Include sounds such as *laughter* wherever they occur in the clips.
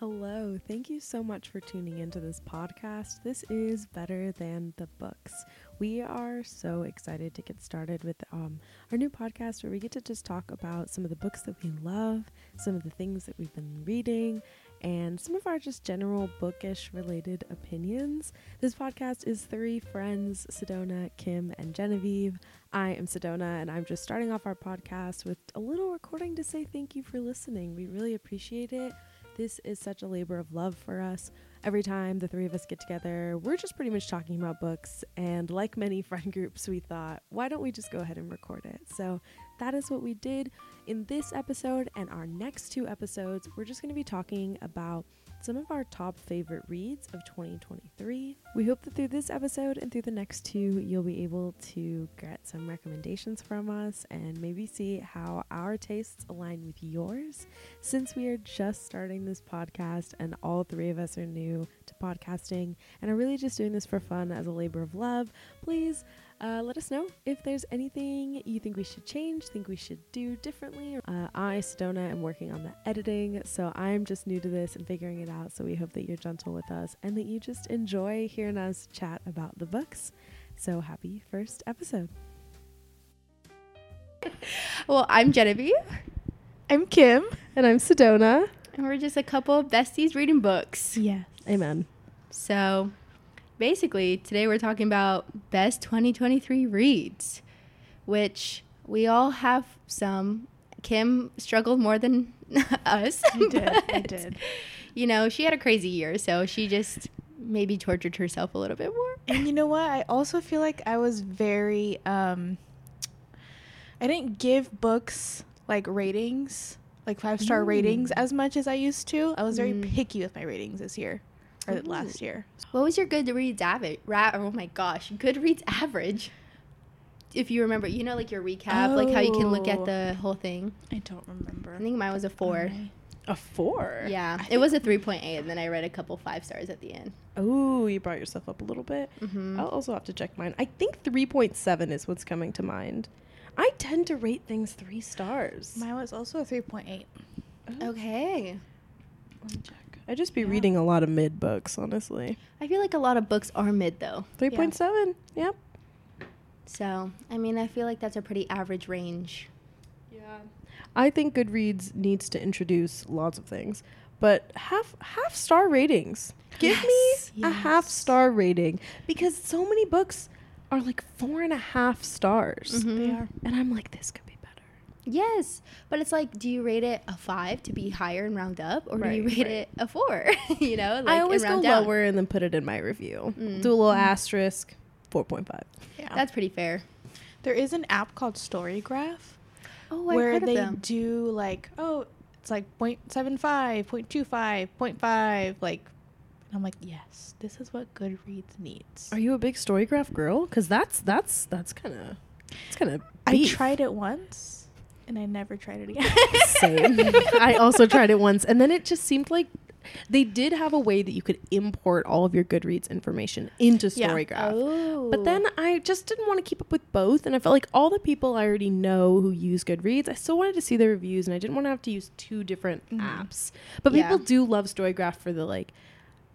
Hello, thank you so much for tuning into this podcast. This is Better Than the Books. We are so excited to get started with um, our new podcast where we get to just talk about some of the books that we love, some of the things that we've been reading, and some of our just general bookish related opinions. This podcast is three friends, Sedona, Kim, and Genevieve. I am Sedona, and I'm just starting off our podcast with a little recording to say thank you for listening. We really appreciate it. This is such a labor of love for us. Every time the three of us get together, we're just pretty much talking about books. And like many *laughs* friend groups, we thought, why don't we just go ahead and record it? So that is what we did in this episode and our next two episodes. We're just going to be talking about some of our top favorite reads of 2023. We hope that through this episode and through the next two, you'll be able to get some recommendations from us and maybe see how our tastes align with yours. Since we are just starting this podcast and all three of us are new to podcasting and are really just doing this for fun as a labor of love, please uh, let us know if there's anything you think we should change, think we should do differently. Uh, I, Sedona, am working on the editing, so I'm just new to this and figuring it out. So we hope that you're gentle with us and that you just enjoy hearing us chat about the books. So happy first episode. *laughs* well, I'm Genevieve. I'm Kim. And I'm Sedona. And we're just a couple of besties reading books. Yeah. Amen. So basically, today we're talking about best 2023 reads, which we all have some. Kim struggled more than *laughs* us. I did. I did. You know, she had a crazy year, so she just maybe tortured herself a little bit more. And you know what? I also feel like I was very um I didn't give books like ratings, like five star ratings as much as I used to. I was very Mm. picky with my ratings this year or Ooh. last year. What was your Goodreads average? Ra- oh my gosh, Goodreads *laughs* average. If you remember, you know, like your recap, like how you can look at Oh. the whole thing. I don't remember. I think mine was a four. A four? Yeah, I it was a 3.8, and then I read a couple five stars at the end. Oh, you brought yourself up a little bit. Mm-hmm. I'll also have to check mine. I think 3.7 is what's coming to mind. I tend to rate things three stars. Mine was also a 3.8. Okay. Let me check. I just be Yeah. reading a lot of mid books, honestly. I feel like a lot of books are mid though. 3.7. Yep. So, I mean, I feel like that's a pretty average range. Yeah. I think Goodreads needs to introduce lots of things, but half half star ratings. Give Yes, me a half star rating because so many books are like four and a half stars, Mhm. They are. and I'm like, this could be better. Yes, but it's like, do you rate it a five to be higher and round up, or do you rate right. it a four? *laughs* you know, like I always and go round down. lower and then put it in my review. Mm. Do a little asterisk. 4.5. Yeah. That's pretty fair. there is an app called Storygraph Oh, where heard of they them. do like, oh, it's like 0.75, 0.25, 0.5, like I'm like, yes, this is what Goodreads needs. Are you a big Storygraph girl? Because that's that's that's kind of it's kind of. I tried it once and I never tried it again. Same. *laughs* I also tried it once, and then it just seemed like they did have a way that you could import all of your Goodreads information into Yeah. Storygraph. Oh, But then I just didn't want to keep up with both, and I felt like all the people I already know who use Goodreads, I still wanted to see their reviews, and I didn't want to have to use two different Mhm. apps. But Yeah. people do love Storygraph for the like,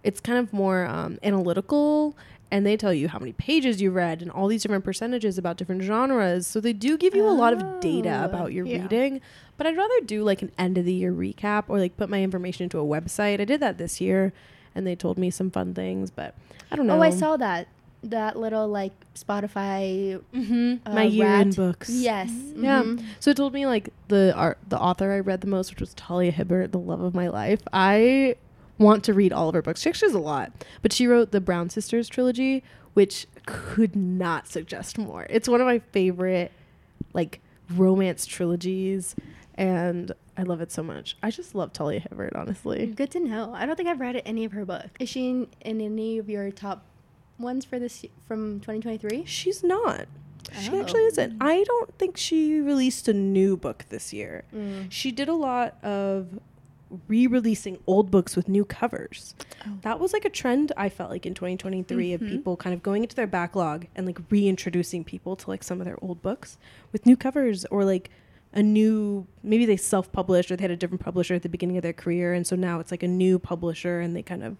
it's kind of more um, analytical, and they tell you how many pages you read and all these different percentages about different genres. So they do give you a lot of data Oh, about your yeah. reading. But I'd rather do like an end of the year recap or like put my information into a website. I did that this year, and they told me some fun things, but I don't know. oh, I saw that that little like Spotify. Mm-hmm. uh, my year in books. Yes. Yeah. mhm. So it told me like the art, the author I read the most, which was Talia Hibbert, the love of my life. I want to read all of her books. She actually has a lot, but she wrote the Brown Sisters trilogy, which could not suggest more. It's one of my favorite like romance trilogies, and I love it so much. I just love Talia Hibbert, honestly. Good to know. I don't think I've read any of her books. Is she in, in any of your top ones for this from 2023? She's not. She Oh. actually isn't. I don't think she released a new book this year. Mm. She did a lot of re-releasing old books with new covers. Oh. That was like a trend I felt like in 2023 of Mhm. people kind of going into their backlog and like reintroducing people to like some of their old books with new covers or like a new maybe they self-published or they had a different publisher at the beginning of their career and so now it's like a new publisher and they kind of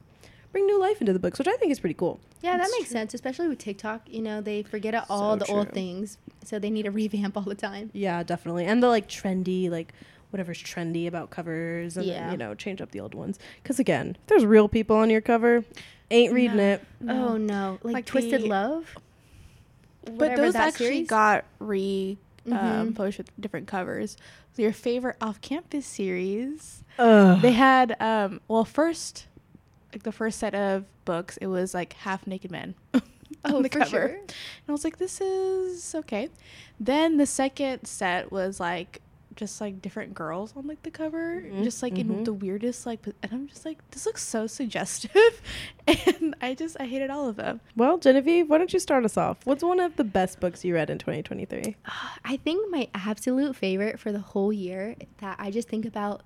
bring new life into the books which i think is pretty cool Yeah, that makes true. sense, especially with TikTok. You know, they forget all So the old things, so they need a revamp all the time. yeah definitely and the like trendy like whatever's trendy about covers and then, Yeah. you know change up the old ones because again if there's real people on your cover ain't reading No. it Oh no, like, Like Twisted the- Love. But those that actually series? got re um, Mhm. published with different covers. So your favorite off-campus series? Ugh. They had um, well, first like the first set of books, it was like half naked men. *laughs* Oh, on the for cover. sure. And I was like, this is okay. Then the second set was like just like different girls on like the cover, Mhm, just like in mhm. the weirdest like, and I'm just like, this looks so suggestive, *laughs* and I just I hated all of them. well genevieve why don't you start us off what's one of the best books you read in 2023 I think my absolute favorite for the whole year that I just think about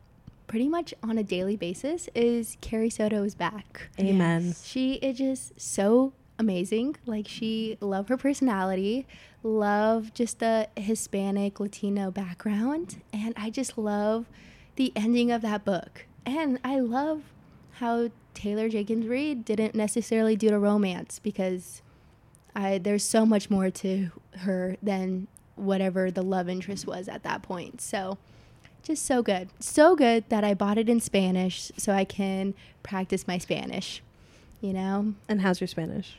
pretty much on a daily basis is Carrie Soto is back. amen She is just so amazing. Like she love her personality, love just the Hispanic Latino background, and I just love the ending of that book. And I love how Taylor Jenkins Reid didn't necessarily do the romance because I there's so much more to her than whatever the love interest was at that point. So just so good. So good that I bought it in Spanish so I can practice my Spanish. You know? and how's your spanish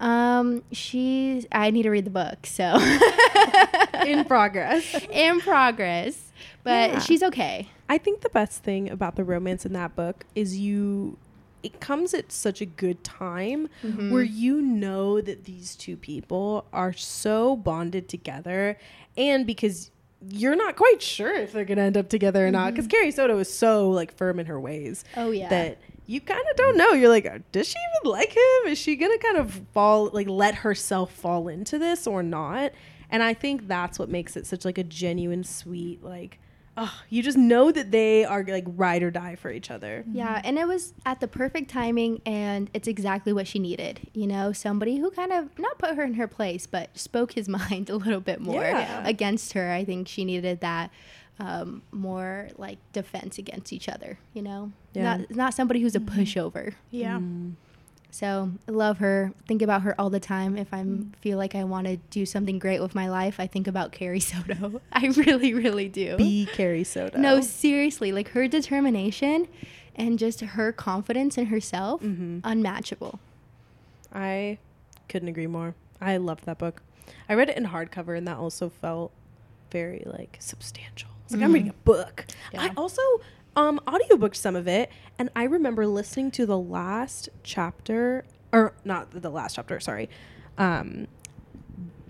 Um she's I need to read the book, so *laughs* in progress *laughs* in progress. But Yeah. she's okay. I think the best thing about the romance in that book is you it comes at such a good time Mhm. where you know that these two people are so bonded together and because you're not quite sure if they're going to end up together or not cuz Carrie Soto is so like firm in her ways Oh yeah. that you kind of don't know. You're like, "Uh, does she even like him? Is she gonna kind of fall, like, let herself fall into this or not? And I think that's what makes it such like a genuine, sweet, like, oh, you just know that they are like ride or die for each other. Yeah, and it was at the perfect timing, and it's exactly what she needed. You know, somebody who kind of not put her in her place, but spoke his *laughs* mind a little bit more Yeah. against her. I think she needed that um, more like defense against each other. You know, Yeah. not not somebody who's a pushover. Yeah. Mm. So I love her. Think about her all the time. If I feel like I want to do something great with my life, I think about Carrie *laughs* Soto. I really, really do. Be Carrie Soto. No, seriously, like her determination and just her confidence in herself, Mhm. unmatchable. I couldn't agree more. I loved that book. I read it in hardcover, and that also felt very like substantial. It's like I'm reading a book. I also um audiobooked some of it, and I remember listening to the last chapter, or not the last chapter. Sorry, um,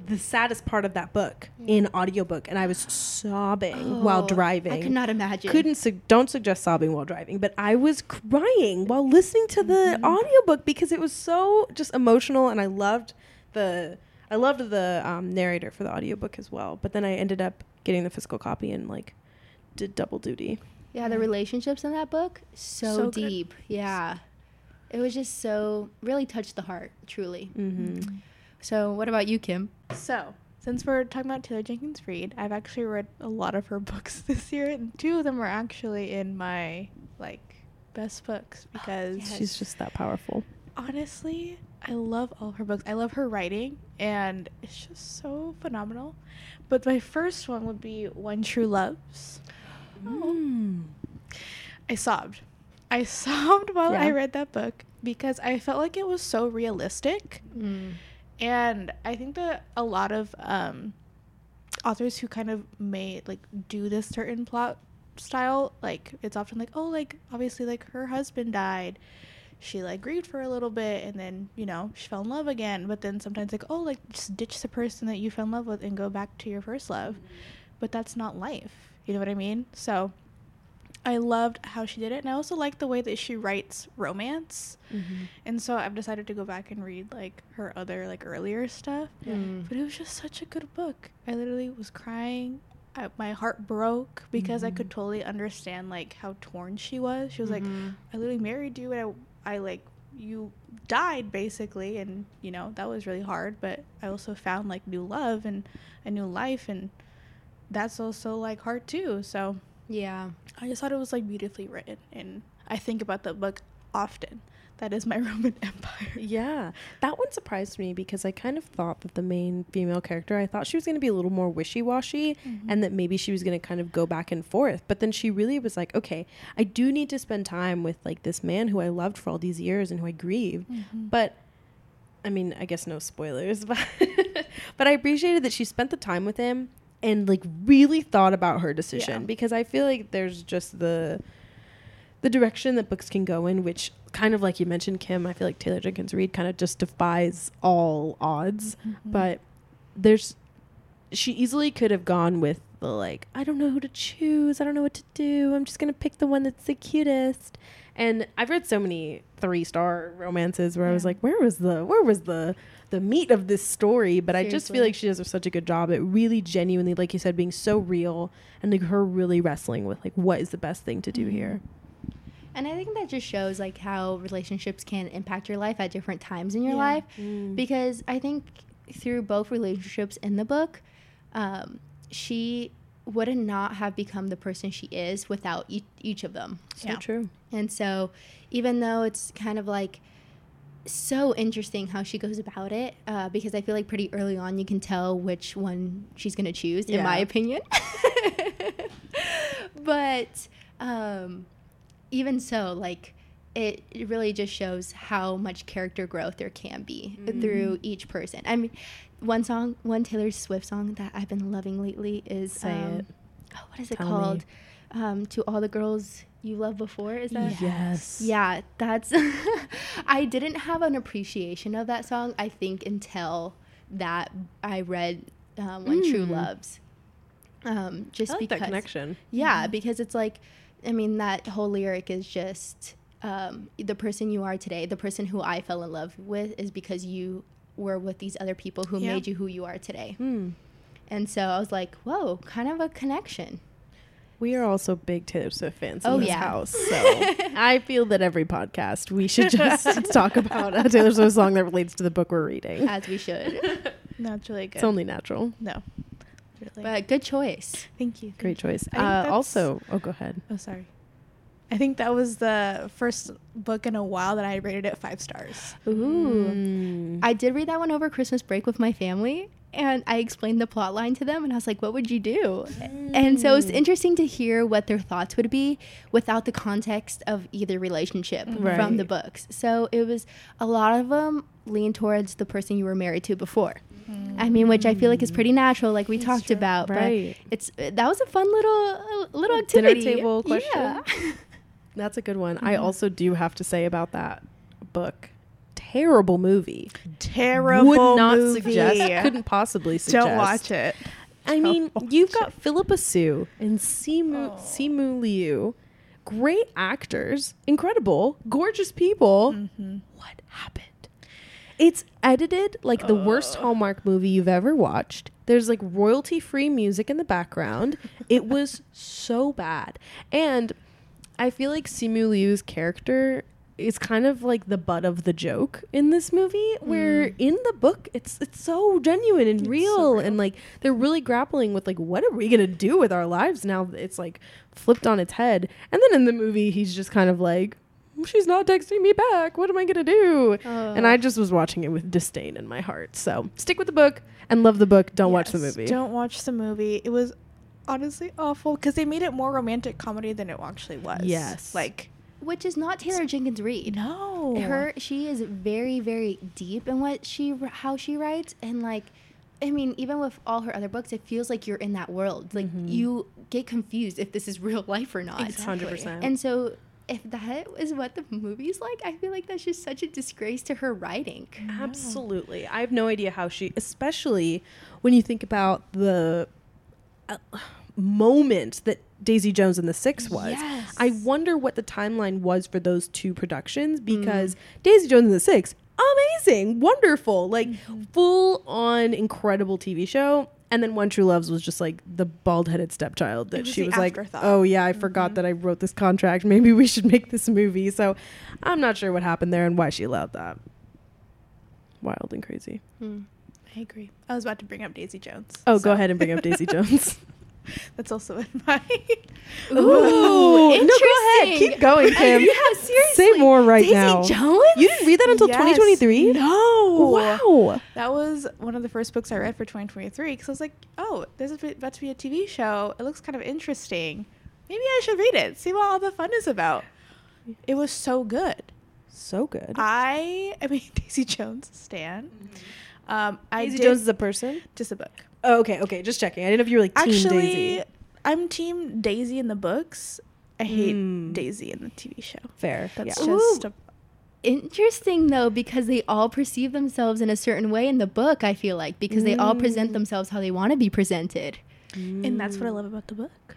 the saddest part of that book in audiobook, and I was sobbing while Oh, driving. I could not imagine. Couldn't su- don't suggest sobbing while driving, but I was crying while listening to the Mm-hmm. audiobook because it was so just emotional and I loved the I loved the um, narrator for the audiobook as well. But then I ended up getting the physical copy and like did double duty. Yeah, the relationships in that book so, So good. deep. Yeah, it was just so really touched the heart, truly. Mm-hmm. So, what about you, Kim? So, since we're talking about Taylor Jenkins Reid, I've actually read a lot of her *laughs* books this year, and two of them are actually in my like best books *gasps* because yes. She's just that powerful. honestly, I love all her books. I love her writing, and it's just so phenomenal. But my first one would be One True Loves. Mm. I sobbed. I *laughs* sobbed while I read that book because I felt like it was so realistic. Mm. and i think that a lot of um authors who kind of may like do this certain plot style like it's often like oh like obviously like her husband died she like grieved for a little bit and then you know she fell in love again but then sometimes like oh like just ditch the person that you fell in love with and go back to your first love but that's not life you know what i mean so i loved how she did it and i also like the way that she writes romance Mm-hmm. and so I've decided to go back and read like her other like earlier stuff. Mm. But it was just such a good book. I literally was crying. I, my heart broke because I could totally understand like how torn she was. She was like, Mhm. I literally married you and I, I like you died basically and you know that was really hard but i also found like new love and a new life and that's also like hard too. So Yeah. I just thought it was like beautifully written, and I think about the book often. That is my *laughs* Roman Empire. Yeah, that one surprised me because I kind of thought that the main female character, I thought she was going to be a little more wishy washy Mm-hmm. and that maybe she was going to kind of go back and forth. But then she really was like, okay, I do need to spend time with like this man who I loved for all these years and who I grieved. Mm-hmm. But I mean, I guess no spoilers, *laughs* but but I appreciated that she spent the time with him and like really thought about her decision Yeah. because I feel like there's just the the direction that books can go in, which kind of like you mentioned, Kim, I feel like Taylor Jenkins Reid kind of just defies all odds. Mm-hmm. But there's she easily could have gone with the like, I don't know who to choose, I don't know what to do, I'm just gonna pick the one that's the cutest. And I've read so many three star romances where I was like, where was the where was the the meat of this story? But I just feel like she does such a good job at really genuinely, like you said, being so real and like her really wrestling with like what is the best thing to do Mhm. here. And I think that just shows like how relationships can impact your life at different times in your Yeah. life. Mm. Because I think through both relationships in the book, um, she would not have become the person she is without each, each of them. So Yeah. true. And so, even though it's kind of like so interesting how she goes about it, uh, because I feel like pretty early on you can tell which one she's going to choose, in my opinion. *laughs* but um, even so, like, it, it really just shows how much character growth there can be through each person. I mean, one song, one Taylor Swift song that I've been loving lately is Say um, it. Oh, what is it Tell called? Um, to all the girls you loved before. Is that? Yes. Yeah, that's. *laughs* I didn't have an appreciation of that song. I think until that I read um, "One True Mm. Loves." Um, just I like because that connection. yeah, because it's like, I mean, that whole lyric is just um, the person you are today, the person who I fell in love with is because you were with these other people who Yeah. made you who you are today. Hmm. And so I was like, whoa, kind of a connection. We are also big Taylor Swift fans Oh, in this yeah. house, so *laughs* I feel that every podcast we should just *laughs* talk about a Taylor Swift song that relates to the book we're reading. As we should. *laughs* Naturally good. It's only natural. no. Really. but good choice. thank you. Great choice. I Uh, also, oh, go ahead. Oh, sorry. I think that was the first book in a while that I rated it five stars. Ooh. Mm. I did read that one over Christmas break with my family, and I explained the plot line to them, and I was like, "What would you do?" And so it's Mm. interesting to hear what their thoughts would be without the context of either relationship from the books. So it was a lot of them lean towards the person you were married to before. I mean, which I feel like is pretty natural, like we It's talked true. about. Right. But it's that was a fun little uh, little Dinner activity. table question. Yeah. *laughs* That's a good one. I Mhm. also do have to say about that book. Terrible movie. Terrible. Would not movie. suggest. Couldn't possibly suggest. Don't watch it. I mean, Don't you've got Phillipa Soo and Simu Oh. Simu Liu, great actors, incredible, gorgeous people. Mm-hmm. What happened? It's edited like the worst Hallmark movie you've ever watched. There's like royalty free music in the background. *laughs* it was so bad. And I feel like Simu Liu's character is kind of like the butt of the joke in this movie where Mm. in the book it's it's so genuine and It's so real, real. and like they're really grappling with like what are we going to do with our lives now that it's like flipped on its head. And then in the movie he's just kind of like she's not texting me back. What am I going to do? And I just was watching it with disdain in my heart. So stick with the book and love the book. Don't watch the movie. Don't watch the movie. It was honestly awful because they made it more romantic comedy than it actually was. Yes. Like which is not Taylor Jenkins Reid. no. her she is very very deep in what she how she writes and like i mean even with all her other books it feels like you're in that world like Mhm. you get confused if this is real *laughs* life or not Exactly. 100%. and so if that is what the movie's like i feel like that's just such a disgrace to her writing Absolutely. I have no idea how she, especially when you think about the uh, moment that Daisy Jones and the Six was. Yes. I wonder what the timeline was for those two productions Mm. because Daisy Jones and the Six, amazing, wonderful, like Mm-hmm. full on incredible TV show. And then One True Loves was just like the bald headed stepchild that was she was like, oh yeah, I forgot Mhm. that I wrote this contract. *laughs* Maybe we should make this movie. So I'm not sure what happened there and why she allowed that. Wild and crazy. Hmm. I agree. I was about to bring up Daisy Jones. Oh, so- go ahead and bring up Daisy *laughs* Jones. *laughs* That's also in my. Ooh, No, go ahead. Keep going, oh, Kim. yeah, seriously. Say more right Daisy now. Daisy Jones? You didn't read that until Yes. 2023? No. Wow. That was one of the first books I read for 2023 because I was like, oh, there's about to be a TV show. It looks kind of interesting. Maybe I should read it, see what all the fun is about. It was so good. So good. I, I mean, *laughs* Daisy Jones, Stan. Mm-hmm. Um, I Daisy did Jones is a person? just a book. Oh, okay, okay. Just checking. I didn't know if you were like Team Actually, Daisy. I'm Team Daisy in the books. I hate Mm. Daisy in the TV show. Fair. That's yeah. just Ooh. a, Interesting though, because they all perceive themselves in a certain way in the book. I feel like because they all present Mm. themselves how they want to be presented. and that's what I love about the book.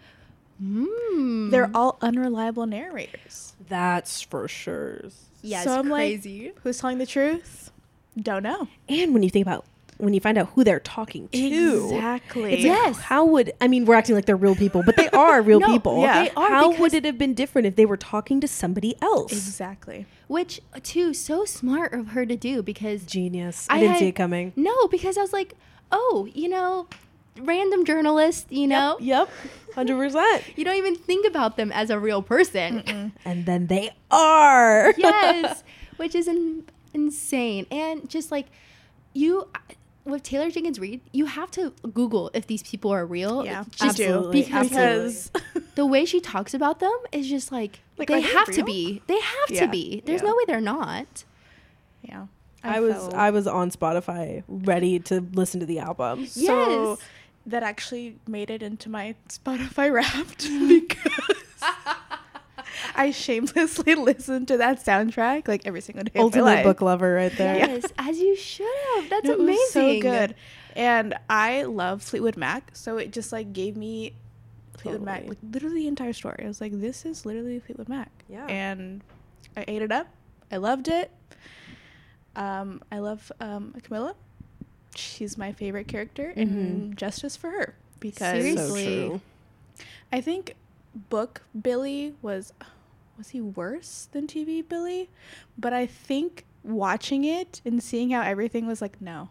Mm. They're all unreliable narrators. That's for sure. yeah, so I'm like, crazy. Who's telling the truth? Don't know. And when you think about when you find out who they're talking to, Exactly. It's Yes. like, how would I mean? We're acting like they're real people, but they are real *laughs* No, people. yeah. they are How would it have been different if they were talking to somebody else? Exactly. Which too so smart of her to do because Genius. I, I didn't see had- it coming. no, because I was like, oh, you know, random journalist, you know, Yep. Hundred percent. *laughs* you don't even think about them as a real person. And then they are. yes, *laughs* which is in, insane. And just like you, with Taylor Jenkins Reid, you have to Google if these people are real. Yeah, just do. Absolutely, because Because the way she talks about them is just like, Like, they they have to be. They have Yeah, to be. There's yeah. no way they're not. yeah, I was felt- I was on Spotify ready to listen to the album. so Yes. that actually made it into my Spotify *laughs* Wrapped *laughs* because *laughs* I shamelessly *laughs* listened to that soundtrack like every single day. Ultimate book lover right there. Yes, *laughs* as you should have. That's amazing. so good. And I love Fleetwood Mac, so it just like gave me Fleetwood Mac, like literally the entire story. I was like, this is literally Fleetwood Mac. Yeah. And I ate it up. I loved it. Um, I love um, Camilla. She's my favorite character, and justice for her because Seriously. So true. I think book Billy was was he worse than TV Billy? But I think watching it and seeing how everything was like, no,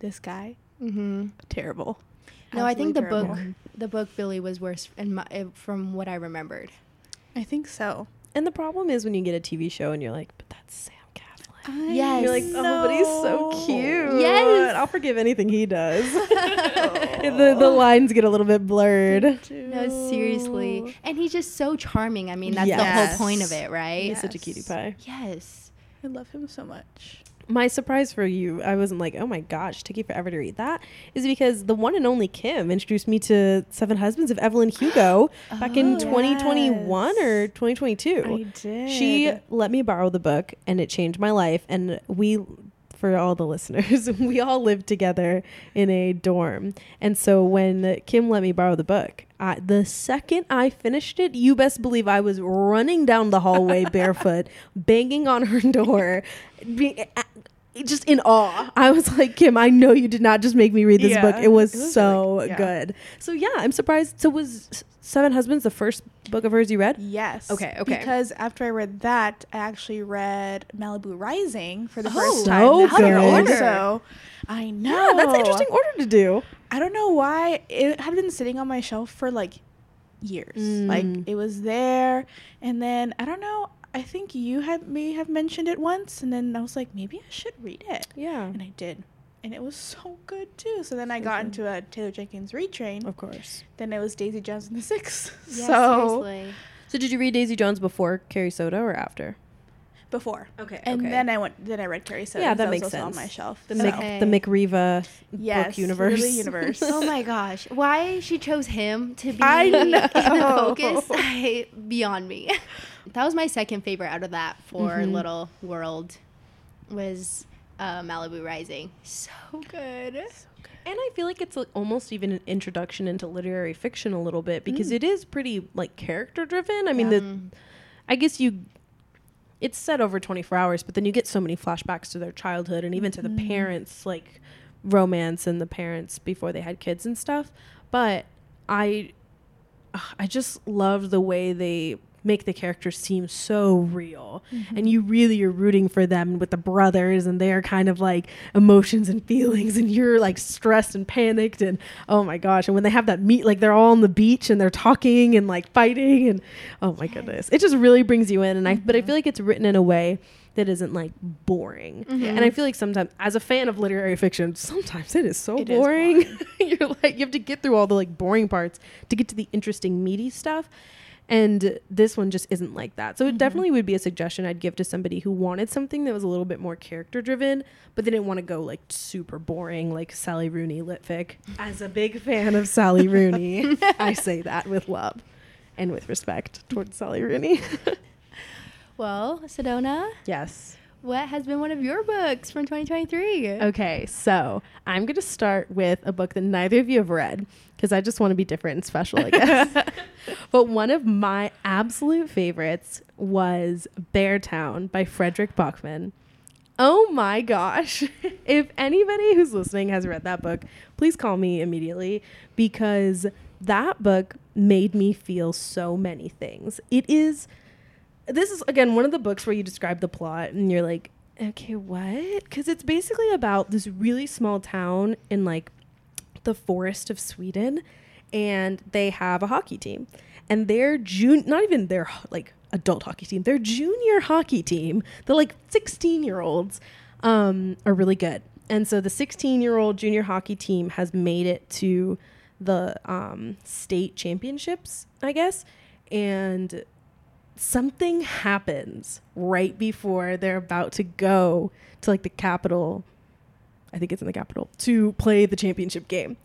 this guy Mm-hmm. terrible. No, I think the Absolutely book, the book Billy was worse, in my, eh, from what I remembered. I think so. And the problem is when you get a TV show and you're like, but that's Sam Claflin. Yes. You're like, oh, but he's so cute. Yes. I'll forgive anything he does. *laughs* *laughs* the, the lines get a little bit blurred. No, seriously. And he's just so charming. I mean, that's the whole point of it, right? He's such a cutie pie. Yes. I love him so much. My surprise for you, I wasn't like, oh my gosh, took you forever to read that, is because the one and only Kim introduced me to Seven Husbands of Evelyn Hugo *gasps* back in Oh. 2021 or 2022. I did. She let me borrow the book and it changed my life. And we, for all the listeners, *laughs* we all lived together in a dorm. And so when Kim let me borrow the book, I, the second I finished it, you best believe I was running down the hallway *laughs* barefoot, banging on her door, being, just in awe. I was like, Kim, I know you did not just make me read this Yeah, book. It was, it was so really- yeah. good. So yeah, I'm surprised. So was Seven Husbands the first book of hers you read? Yes. Okay, okay. Because after I read that, I actually read Malibu Rising for the Oh, first so time. good. Order. Also, I know. Yeah, that's an interesting order to do. I don't know why it had been sitting on my shelf for like years. Like Mm. it was there, and then I don't know. I think you had may have mentioned it once, and then I was like, maybe I should read it, Yeah. and I did, and it was so good too. So then I So got good. into a Taylor Jenkins retrain. Of course. Then it was Daisy Jones and the Six. *laughs* Yeah, so seriously. So did you read Daisy Jones before Carrie Soto or after? before. Okay. And then I went. Then I read Carrie Soto. Yeah, 'cause that makes sense. on my shelf. the so- Mick, Okay. the Mick Riva Yes, book universe. literally universe. *laughs* oh my gosh. Why she chose him to be I *laughs* in the focus, I, beyond me. That was my second favorite out of that for Mhm. Little World was uh, Malibu Rising. So good. And I feel like it's like almost even an introduction into literary fiction a little bit because Mm. it is pretty like character driven. I mean, Yeah. the I guess you it's set over 24 hours, but then you get so many flashbacks to their childhood and even to the Mhm. parents like romance and the parents before they had kids and stuff. But I I just loved the way they make the characters seem so real. Mm-hmm. And you really are rooting for them with the brothers and their kind of like emotions and feelings and you're like stressed and panicked and oh my gosh. And when they have that meet like they're all on the beach and they're talking and like fighting and oh my goodness. It just really brings you in and i but i mm-hmm. feel like it's written in a way that isn't like boring. Mm-hmm. And i feel like sometimes as a fan of literary fiction sometimes it is so It is boring. *laughs* You're like you have to get through all the like boring parts to get to the interesting meaty stuff and this one just isn't like that. So it mm-hmm. definitely would be a suggestion i'd give to somebody who wanted something that was a little bit more character driven but they didn't want to go like super boring like sally rooney litfic. As a big fan of sally rooney *laughs* i say that with love and with respect towards sally rooney. *laughs* Well, Sedona, yes what has been one of your books from 2023? Okay, so I'm going to start with a book that neither of you have read because I just want to be different and special, I guess. *laughs* *laughs* but one of my absolute favorites was Beartown by Fredrik Backman. Oh my gosh. *laughs* if anybody who's listening has read that book, please call me immediately because that book made me feel so many things. It is this is again one of the books where you describe the plot and you're like okay what? Because it's basically about this really small town in like the forest of sweden and they have a hockey team. And their june not even their like adult hockey team their junior hockey team the like 16 year olds um, are really good. And so the 16 year old junior hockey team has made it to the um, state championships i guess. And something happens right before they're about to go to like the capital i think it's in the capital to play the championship game.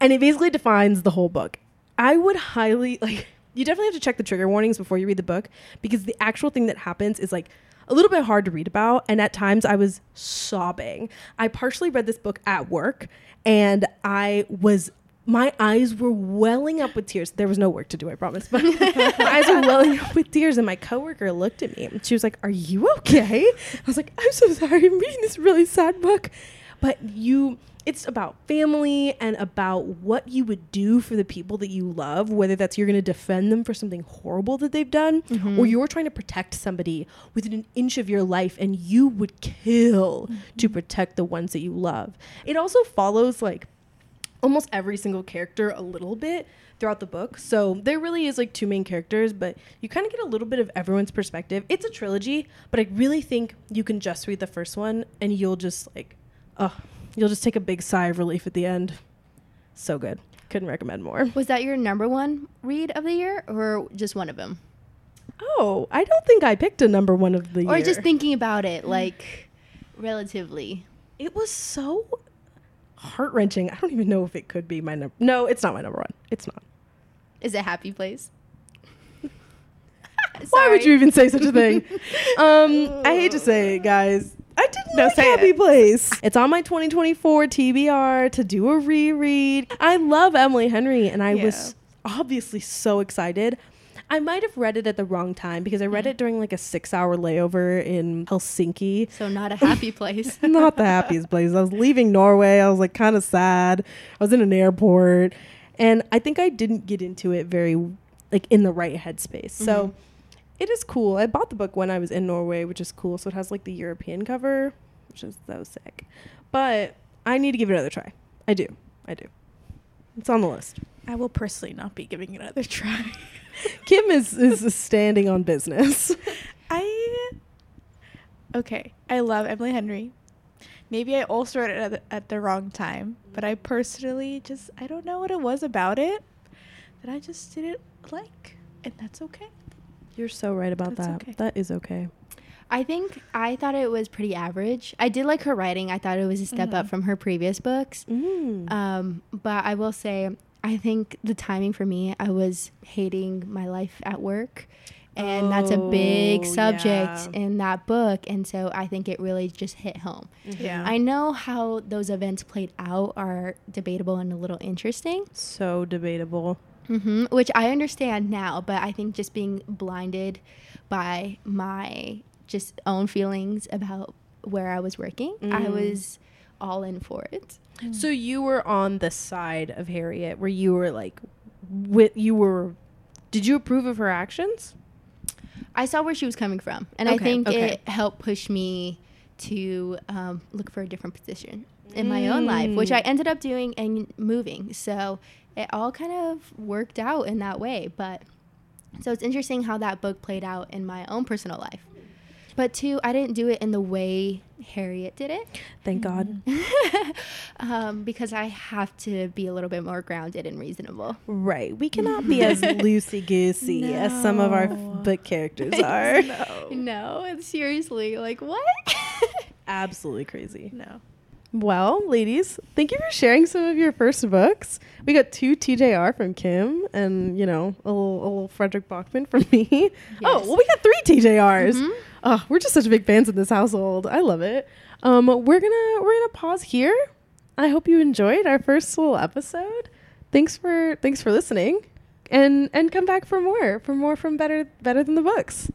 And it basically defines the whole book. I would highly *laughs* like you definitely have to check the trigger warnings before you read the book because the actual thing that happens is like a little bit hard to read about. And at times i was sobbing. I partially read this book at work and i was my eyes were welling up with tears. There was no work to do, I promise. But *laughs* my eyes were welling up with tears. And my coworker looked at me and she was like, Are you okay? I was like, I'm so sorry. I'm reading this really sad book. But you, it's about family and about what you would do for the people that you love, whether that's you're going to defend them for something horrible that they've done, mm-hmm. or you're trying to protect somebody within an inch of your life and you would kill to mm-hmm. protect the ones that you love. It also follows like almost every single character a little bit throughout the book. So there really is like two main characters, but you kind of get a little bit of everyone's perspective. It's a trilogy, but I really think you can just read the first one and you'll just like, oh, you'll just take a big sigh of relief at the end. So good. Couldn't recommend more. Was that your number one read of the year or just one of them? Oh, I don't think I picked a number one of the Or year. Or just thinking about it, like relatively. it was so heart wrenching. I don't even know if it could be my number. No, it's not my number one. It's not. Is it Happy Place? *laughs* Why would you even say such a thing? *laughs* um, I hate to say it, guys. I didn't No, like say Happy it. Place. *laughs* It's on my 2024 TBR to do a reread. I love Emily Henry, and I was obviously so excited. I might have read it at the wrong time because I read mm. it during like a six-hour layover in Helsinki. So not a happy place. *laughs* Not the happiest place. I was leaving Norway. I was like kind of sad. I was in an airport, and I think I didn't get into it very like in the right headspace. So mm-hmm. it is cool. I bought the book when I was in Norway, which is cool. So it has like the European cover, which is so sick. But I need to give it another try. I do. I do. It's on the list. I will personally not be giving it another try. *laughs* Kim is is standing on business. I okay. I love Emily Henry. Maybe I also read it at the, at the wrong time, but I personally just I don't know what it was about it that I just didn't like, and that's okay. You're so right about That's that. okay. That is okay. I think I thought it was pretty average. I did like her writing. I thought it was a step up Mhm. from her previous books. Mm. Um, but I will say, I think the timing for me, I was hating my life at work. And that's a big Oh, subject yeah. in that book. And so I think it really just hit home. Yeah. I know how those events played out are debatable and a little interesting, so debatable. hmm which I understand now, but I think just being blinded by my just own feelings about where I was working, I Mm. was all in for it. So you were on the side of Harriet, where you were like, with you were. Did you approve of her actions? I saw where she was coming from, and I think okay. it helped push me to um, look for a different position in my own life, which I Mm. ended up doing and moving. So it all kind of worked out in that way. But so it's interesting how that book played out in my own personal life. But two, I didn't do it in the way Harriet did it. Thank God. *laughs* um, because I have to be a little bit more grounded and reasonable. Right. We *laughs* cannot be as loosey goosey as some of our book characters *laughs* are. No. No, seriously like what? Absolutely crazy. No. Well, ladies, thank you for sharing some of your first books. We got two TJR from Kim and, you know, a little, a little Fredrik Backman from me. Oh, well, we got three TJRs. Mhm. Oh, we're just such big fans in this household. I love it. Um, we're gonna we're gonna pause here. I hope you enjoyed our first little episode. Thanks for thanks for listening, and and come back for more for more from better better than the books.